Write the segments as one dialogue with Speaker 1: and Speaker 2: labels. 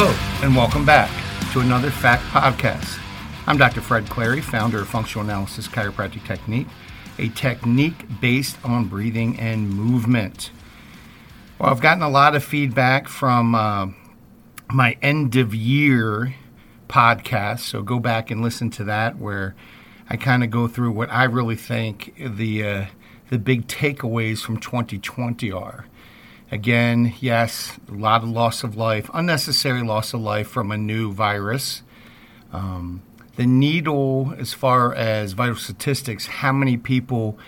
Speaker 1: Hello, and welcome back to another Fact Podcast. I'm Dr. Fred Clary, founder of Functional Analysis Chiropractic Technique, a technique based on breathing and movement. Well, I've gotten a lot of feedback from uh, my end of year podcast, so go back and listen to that, where I kind of go through what I really think the uh, the big takeaways from 2020 are. Again, yes, a lot of loss of life, unnecessary loss of life from a new virus. Um, the needle, as far as vital statistics, how many people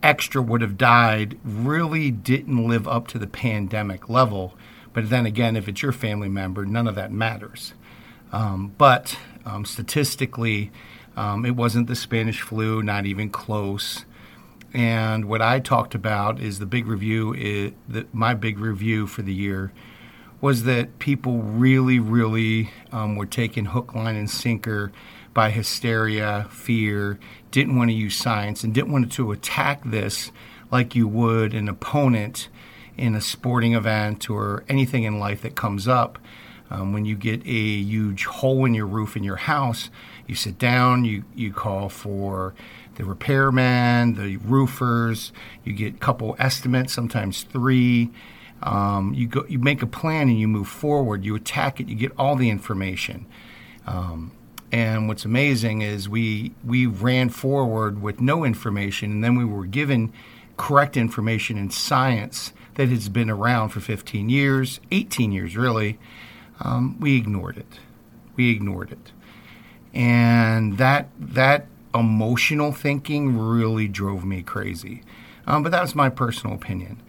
Speaker 1: extra would have died, really didn't live up to the pandemic level. But then again, if it's your family member, none of that matters. Um, but um, statistically, um, it wasn't the Spanish flu, not even close. And what I talked about is the big review. That my big review for the year was that people really, really um, were taken hook, line, and sinker by hysteria, fear, didn't want to use science, and didn't want to attack this like you would an opponent in a sporting event or anything in life that comes up. Um, when you get a huge hole in your roof in your house, you sit down, you, you call for the repairman, the roofers. You get a couple estimates, sometimes three. Um, you go, you make a plan and you move forward. You attack it. You get all the information. Um, and what's amazing is we we ran forward with no information, and then we were given correct information in science that has been around for 15 years, 18 years really. Um, we ignored it. We ignored it, and that that emotional thinking really drove me crazy. Um, but that was my personal opinion.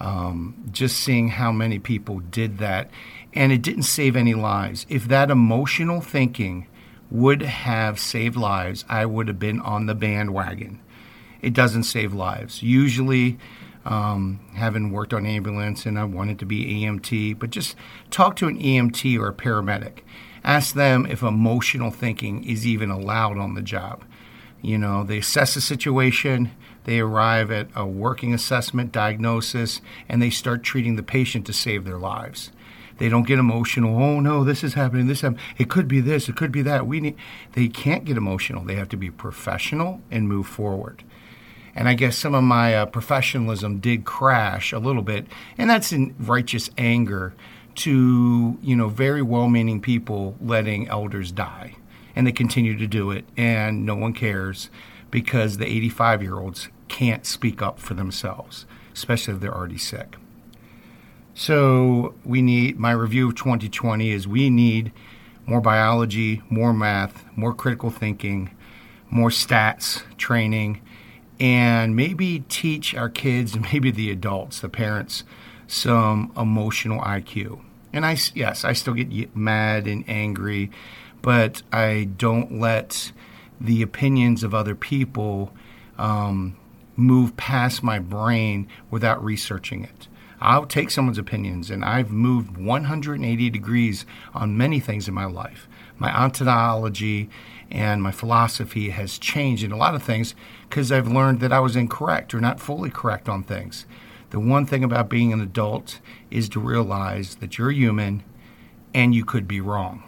Speaker 1: Um, just seeing how many people did that, and it didn't save any lives. If that emotional thinking would have saved lives, I would have been on the bandwagon. It doesn't save lives. Usually, um, having worked on ambulance and I wanted to be EMT, but just talk to an EMT or a paramedic. Ask them if emotional thinking is even allowed on the job. You know, they assess the situation, they arrive at a working assessment, diagnosis, and they start treating the patient to save their lives. They don't get emotional. Oh no, this is happening. This happening. It could be this. It could be that. We need. They can't get emotional. They have to be professional and move forward. And I guess some of my uh, professionalism did crash a little bit, and that's in righteous anger to you know very well-meaning people letting elders die and they continue to do it, and no one cares because the 85 year olds can't speak up for themselves, especially if they're already sick. So, we need my review of 2020 is we need more biology, more math, more critical thinking, more stats training, and maybe teach our kids and maybe the adults, the parents, some emotional IQ. And I, yes, I still get mad and angry but I don't let the opinions of other people um, move past my brain without researching it. I'll take someone's opinions, and I've moved 180 degrees on many things in my life. My ontology and my philosophy has changed in a lot of things because I've learned that I was incorrect or not fully correct on things. The one thing about being an adult is to realize that you're human and you could be wrong.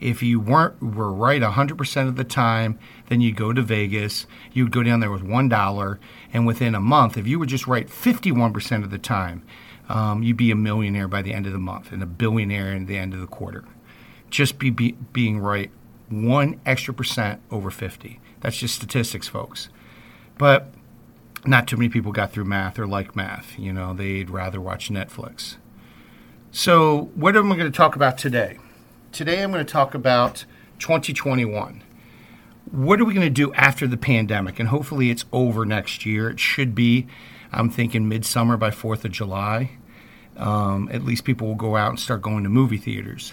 Speaker 1: If you weren't were right 100% of the time, then you'd go to Vegas. You'd go down there with one dollar, and within a month, if you were just right 51% of the time, um, you'd be a millionaire by the end of the month and a billionaire at the end of the quarter. Just be, be being right one extra percent over 50. That's just statistics, folks. But not too many people got through math or like math. You know, they'd rather watch Netflix. So, what am I going to talk about today? Today I'm going to talk about 2021. What are we going to do after the pandemic? And hopefully it's over next year. It should be. I'm thinking midsummer by 4th of July. Um, at least people will go out and start going to movie theaters.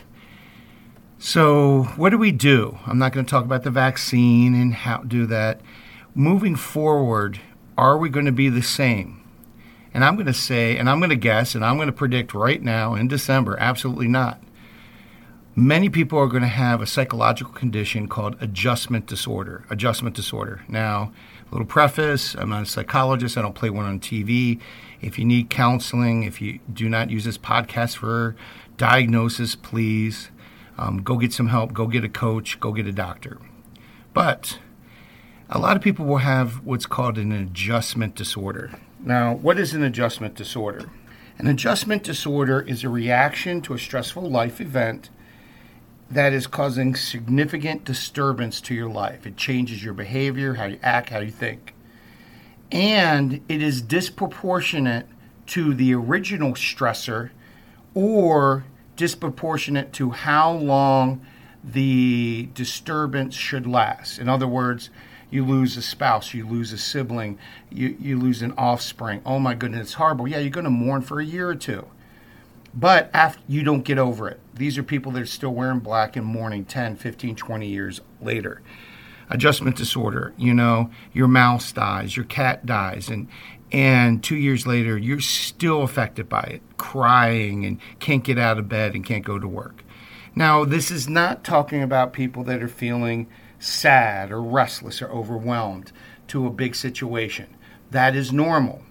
Speaker 1: So, what do we do? I'm not going to talk about the vaccine and how to do that. Moving forward, are we going to be the same? And I'm going to say, and I'm going to guess, and I'm going to predict right now in December, absolutely not many people are going to have a psychological condition called adjustment disorder. Adjustment disorder. Now, a little preface I'm not a psychologist, I don't play one on TV. If you need counseling, if you do not use this podcast for Diagnosis, please. Um, go get some help. Go get a coach. Go get a doctor. But a lot of people will have what's called an adjustment disorder. Now, what is an adjustment disorder? An adjustment disorder is a reaction to a stressful life event that is causing significant disturbance to your life. It changes your behavior, how you act, how you think. And it is disproportionate to the original stressor or disproportionate to how long the disturbance should last. In other words, you lose a spouse, you lose a sibling, you, you lose an offspring. Oh my goodness, it's horrible. Yeah, you're going to mourn for a year or two. But after you don't get over it. These are people that are still wearing black and mourning 10, 15, 20 years later. Adjustment disorder, you know, your mouse dies, your cat dies, and and two years later you're still affected by it, crying and can't get out of bed and can't go to work. Now, this is not talking about people that are feeling sad or restless or overwhelmed to a big situation. That is normal.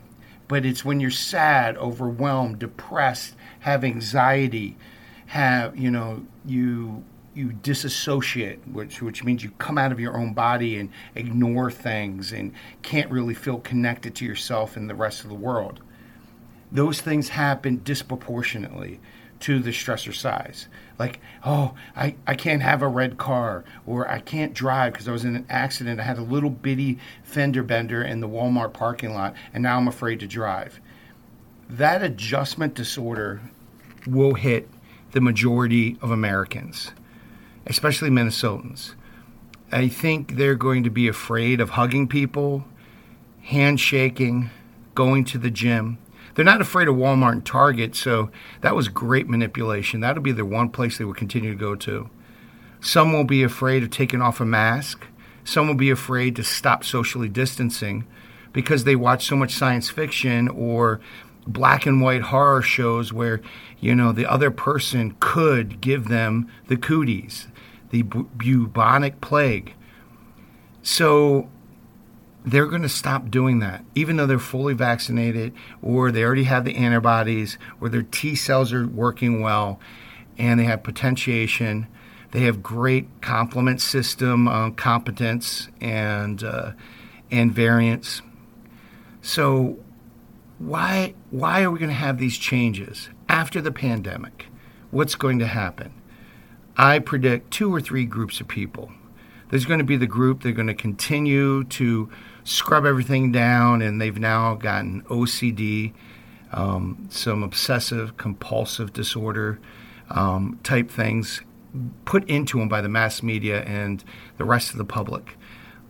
Speaker 1: But it's when you're sad, overwhelmed, depressed, have anxiety, have, you know, you you disassociate, which which means you come out of your own body and ignore things and can't really feel connected to yourself and the rest of the world. Those things happen disproportionately to the stressor size. Like, oh, I, I can't have a red car, or I can't drive because I was in an accident. I had a little bitty fender bender in the Walmart parking lot, and now I'm afraid to drive. That adjustment disorder will hit the majority of Americans, especially Minnesotans. I think they're going to be afraid of hugging people, handshaking, going to the gym they're not afraid of Walmart and Target, so that was great manipulation. That'll be the one place they will continue to go to. Some will be afraid of taking off a mask. Some will be afraid to stop socially distancing because they watch so much science fiction or black and white horror shows where, you know, the other person could give them the cooties, the bubonic plague. So they're going to stop doing that, even though they're fully vaccinated or they already have the antibodies or their T cells are working well and they have potentiation. They have great complement system uh, competence and uh, and variants. So why why are we going to have these changes after the pandemic? What's going to happen? I predict two or three groups of people. There's going to be the group that are going to continue to scrub everything down, and they've now gotten OCD, um, some obsessive compulsive disorder um, type things put into them by the mass media and the rest of the public.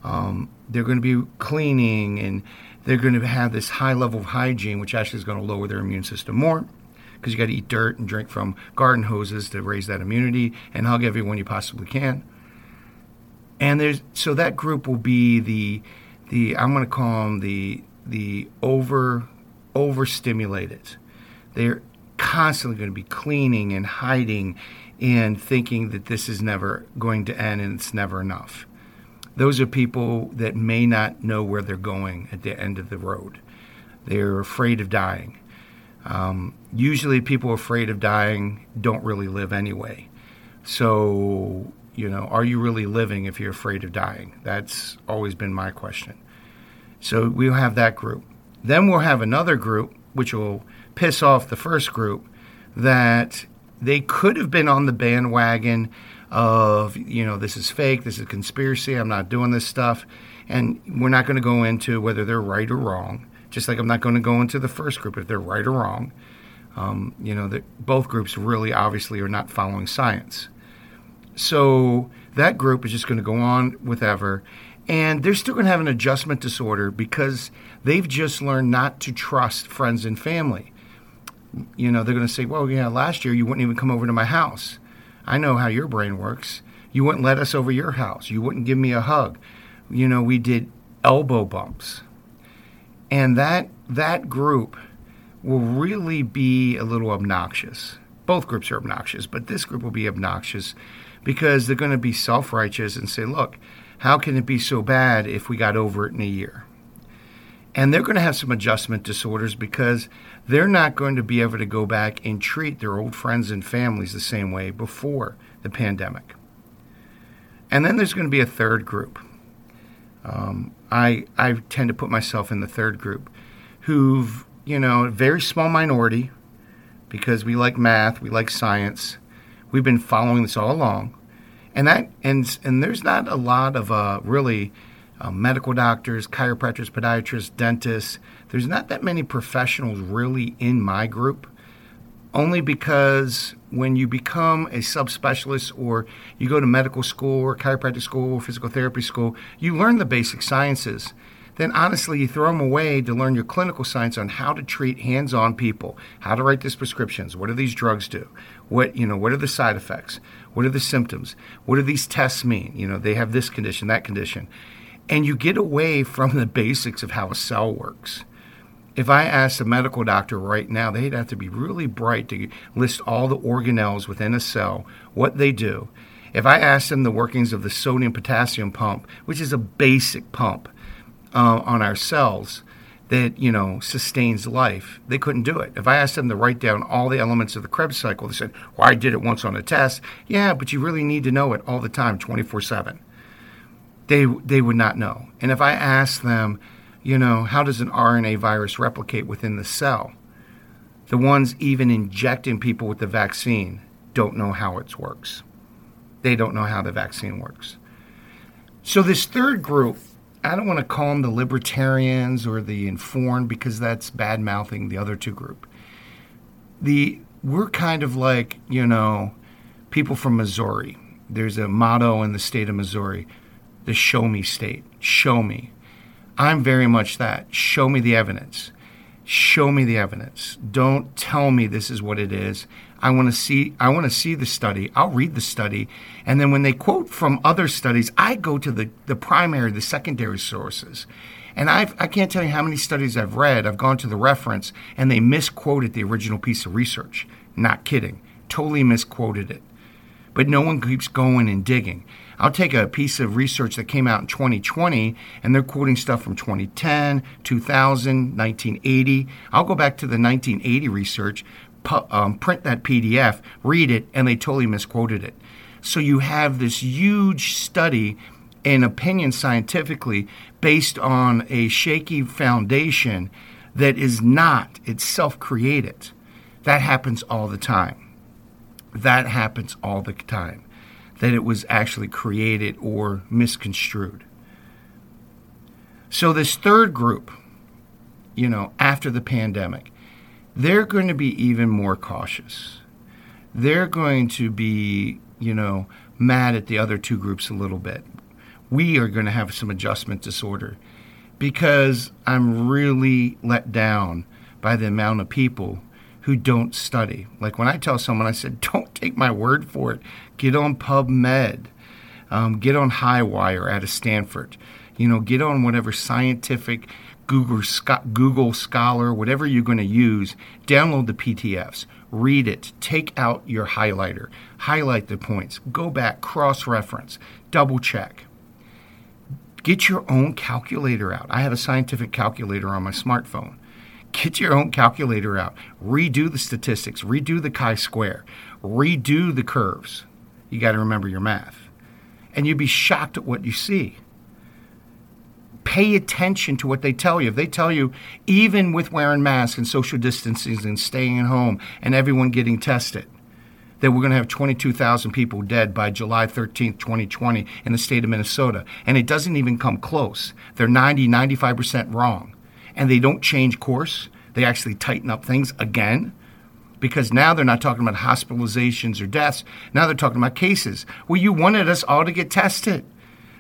Speaker 1: Um, they're going to be cleaning and they're going to have this high level of hygiene, which actually is going to lower their immune system more because you got to eat dirt and drink from garden hoses to raise that immunity and hug everyone you possibly can. And there's so that group will be the the I'm going to call them the the over overstimulated. They're constantly going to be cleaning and hiding and thinking that this is never going to end and it's never enough. Those are people that may not know where they're going at the end of the road. They're afraid of dying. Um, usually, people afraid of dying don't really live anyway. So you know, are you really living if you're afraid of dying? That's always been my question. So we'll have that group. Then we'll have another group, which will piss off the first group, that they could have been on the bandwagon of, you know, this is fake, this is conspiracy, I'm not doing this stuff. And we're not going to go into whether they're right or wrong, just like I'm not going to go into the first group if they're right or wrong. Um, you know, that both groups really obviously are not following science. So that group is just going to go on with ever. And they're still going to have an adjustment disorder because they've just learned not to trust friends and family. You know, they're going to say, well, yeah, last year you wouldn't even come over to my house. I know how your brain works. You wouldn't let us over your house. You wouldn't give me a hug. You know, we did elbow bumps. And that that group will really be a little obnoxious. Both groups are obnoxious, but this group will be obnoxious because they're going to be self righteous and say, look, how can it be so bad if we got over it in a year? And they're going to have some adjustment disorders because they're not going to be able to go back and treat their old friends and families the same way before the pandemic. And then there's going to be a third group. Um, I, I tend to put myself in the third group who've, you know, a very small minority because we like math, we like science. We've been following this all along. And that and and there's not a lot of uh, really uh, medical doctors, chiropractors, podiatrists, dentists. There's not that many professionals really in my group, only because when you become a subspecialist or you go to medical school or chiropractic school or physical therapy school, you learn the basic sciences. Then honestly, you throw them away to learn your clinical science on how to treat hands-on people, how to write these prescriptions, what do these drugs do, what you know, what are the side effects, what are the symptoms, what do these tests mean? You know, they have this condition, that condition, and you get away from the basics of how a cell works if I asked a medical doctor right now, they'd have to be really bright to list all the organelles within a cell, what they do. If I asked them the workings of the sodium potassium pump, which is a basic pump uh, on our cells that you know sustains life, they couldn't do it. If I asked them to write down all the elements of the Krebs cycle, they said, "Well, I did it once on a test." Yeah, but you really need to know it all the time, twenty four seven. They they would not know. And if I asked them you know, how does an RNA virus replicate within the cell? The ones even injecting people with the vaccine don't know how it works. They don't know how the vaccine works. So, this third group, I don't want to call them the libertarians or the informed because that's bad mouthing the other two group. The we're kind of like, you know, people from Missouri. There's a motto in the state of Missouri, the show me state. Show me. I'm very much that. Show me the evidence. Show me the evidence. Don't tell me this is what it is. I want to see I want to see the study. I'll read the study. And then when they quote from other studies, I go to the, the primary, the secondary sources. And I've, I can't tell you how many studies I've read. I've gone to the reference and they misquoted the original piece of research. Not kidding. Totally misquoted it. But no one keeps going and digging. I'll take a piece of research that came out in 2020 and they're quoting stuff from 2010, 2000, 1980. I'll go back to the 1980 research, pu- um, print that PDF, read it, and they totally misquoted it. So you have this huge study and opinion scientifically based on a shaky foundation that is not, itself created. That happens all the time. That happens all the time that it was actually created or misconstrued. So, this third group, you know, after the pandemic, they're going to be even more cautious. They're going to be, you know, mad at the other two groups a little bit. We are going to have some adjustment disorder because I'm really let down by the amount of people who don't study. Like when I tell someone, I said, don't take my word for it. Get on PubMed, um, get on Highwire out of Stanford. You know, get on whatever scientific Google, Google Scholar, whatever you're going to use. Download the PDFs, read it, take out your highlighter, highlight the points, go back, cross reference, double check. Get your own calculator out. I have a scientific calculator on my smartphone get your own calculator out, redo the statistics, redo the chi square, redo the curves. You got to remember your math. And you'd be shocked at what you see. Pay attention to what they tell you. If they tell you, even with wearing masks and social distancing and staying at home and everyone getting tested, that we're going to have 22,000 people dead by July 13th, 2020 in the state of Minnesota. And it doesn't even come close. They're 90, 95% wrong and they don't change course. They actually tighten up things again because now they're not talking about hospitalizations or deaths. Now they're talking about cases. Well, you wanted us all to get tested.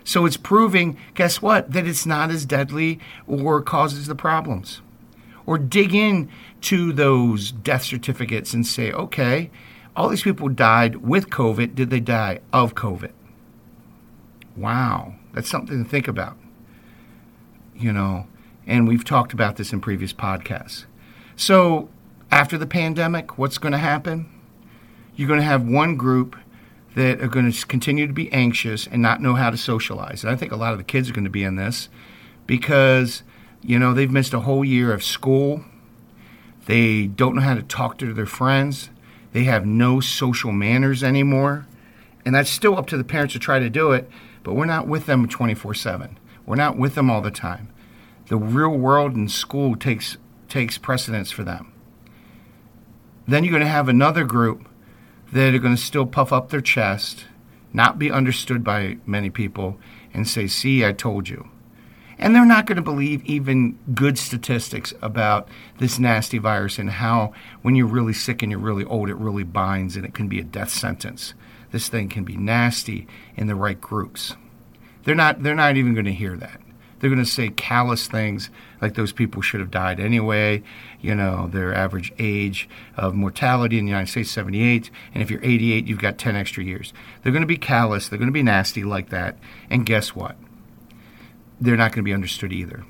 Speaker 1: So it's proving, guess what, that it's not as deadly or causes the problems. Or dig in to those death certificates and say, okay, all these people died with COVID. Did they die of COVID? Wow, that's something to think about. You know, and we've talked about this in previous podcasts. So, after the pandemic, what's going to happen? You're going to have one group that are going to continue to be anxious and not know how to socialize. And I think a lot of the kids are going to be in this because You know, they've missed a whole year of school. They don't know how to talk to their friends. They have no social manners anymore. And that's still up to the parents to try to do it, but we're not with them 24 7. We're not with them all the time. The real world in school takes, takes precedence for them. Then you're going to have another group that are going to still puff up their chest, not be understood by many people, and say, See, I told you. And they're not going to believe even good statistics about this nasty virus and how, when you're really sick and you're really old, it really binds and it can be a death sentence. This thing can be nasty in the right groups. They're not, they're not even going to hear that. They're going to say callous things like those people should have died anyway. You know, their average age of mortality in the United States is 78, and if you're 88, you've got 10 extra years. They're going to be callous. They're going to be nasty like that. And guess what? they're not going to be understood either.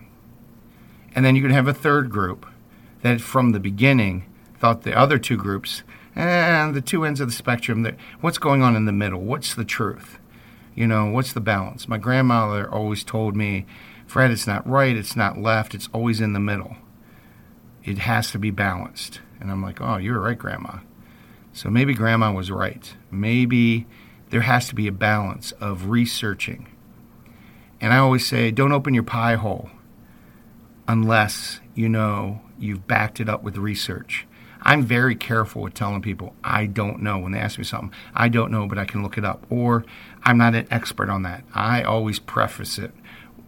Speaker 1: And then you're going to have a third group that from the beginning thought the other two groups, and eh, the two ends of the spectrum, that what's going on in the middle? What's the truth? You know, what's the balance? My grandmother always told me, Fred, it's not right, it's not left, it's always in the middle. It has to be balanced. And I'm like, oh, you're right, Grandma. So maybe Grandma was right. Maybe there has to be a balance of researching and I always say, don't open your pie hole unless you know you've backed it up with research. I'm very careful with telling people I don't know when they ask me something. I don't know, but I can look it up. Or I'm not an expert on that. I always preface it.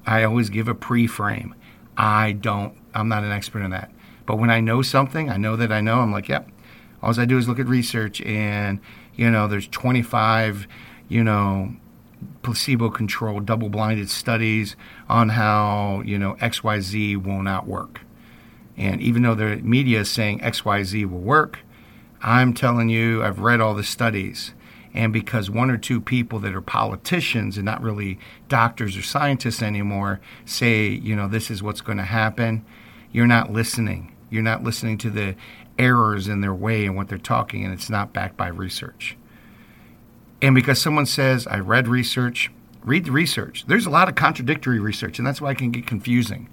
Speaker 1: I always give a pre-frame. I don't. I'm not an expert in that. But when I know something, I know that I know. I'm like, yep. All I do is look at research, and you know, there's 25, you know, placebo controlled double blinded studies on how you know xyz will not work and even though the media is saying xyz will work i'm telling you i've read all the studies and because one or two people that are politicians and not really doctors or scientists anymore say you know this is what's going to happen you're not listening you're not listening to the errors in their way and what they're talking and it's not backed by research and because someone says, I read research, read the research. There's a lot of contradictory research, and that's why it can get confusing.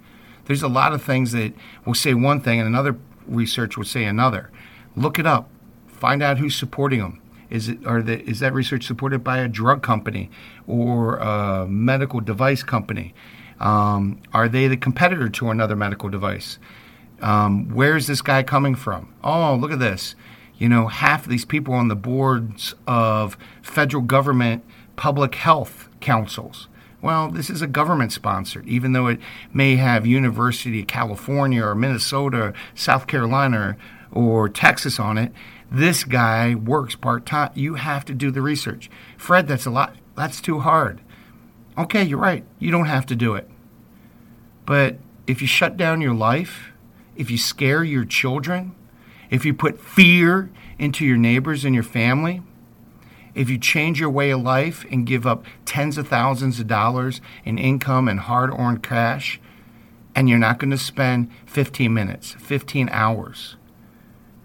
Speaker 1: There's a lot of things that will say one thing and another research will say another. Look it up. Find out who's supporting them. Is it are the, is that research supported by a drug company or a medical device company? Um, are they the competitor to another medical device? Um, where's this guy coming from? Oh, look at this you know, half of these people on the boards of federal government public health councils. Well, this is a government sponsored, even though it may have University of California or Minnesota, or South Carolina, or Texas on it. This guy works part time. You have to do the research. Fred, that's a lot. That's too hard. Okay, you're right. You don't have to do it. But if you shut down your life, if you scare your children, if you put fear into your neighbors and your family, if you change your way of life and give up tens of thousands of dollars in income and hard earned cash, and you're not going to spend 15 minutes, 15 hours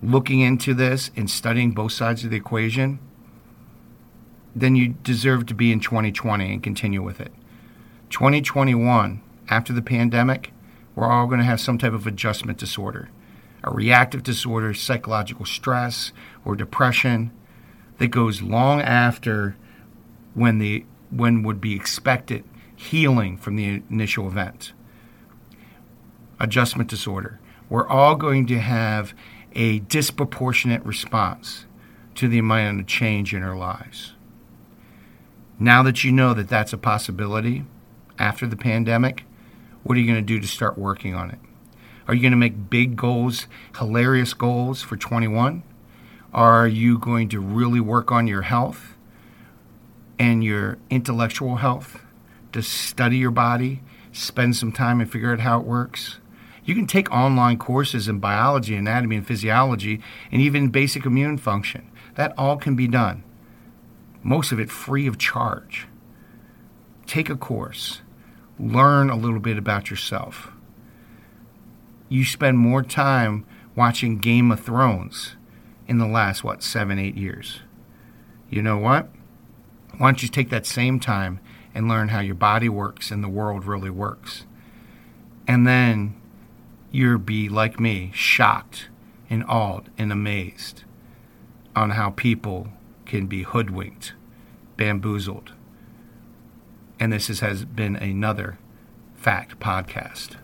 Speaker 1: looking into this and studying both sides of the equation, then you deserve to be in 2020 and continue with it. 2021, after the pandemic, we're all going to have some type of adjustment disorder a reactive disorder, psychological stress, or depression that goes long after when the when would be expected healing from the initial event. Adjustment disorder. We're all going to have a disproportionate response to the amount of change in our lives. Now that you know that that's a possibility after the pandemic, what are you going to do to start working on it? Are you going to make big goals, hilarious goals for 21? Are you going to really work on your health and your intellectual health to study your body, spend some time and figure out how it works? You can take online courses in biology, anatomy, and physiology, and even basic immune function. That all can be done. Most of it free of charge. Take a course, learn a little bit about yourself you spend more time watching Game of Thrones in the last, what, seven, eight years. You know what? Why don't you take that same time and learn how your body works and the world really works? And then you'll be like me, shocked and awed and amazed on how people can be hoodwinked, bamboozled. And this is, has been another Fact Podcast.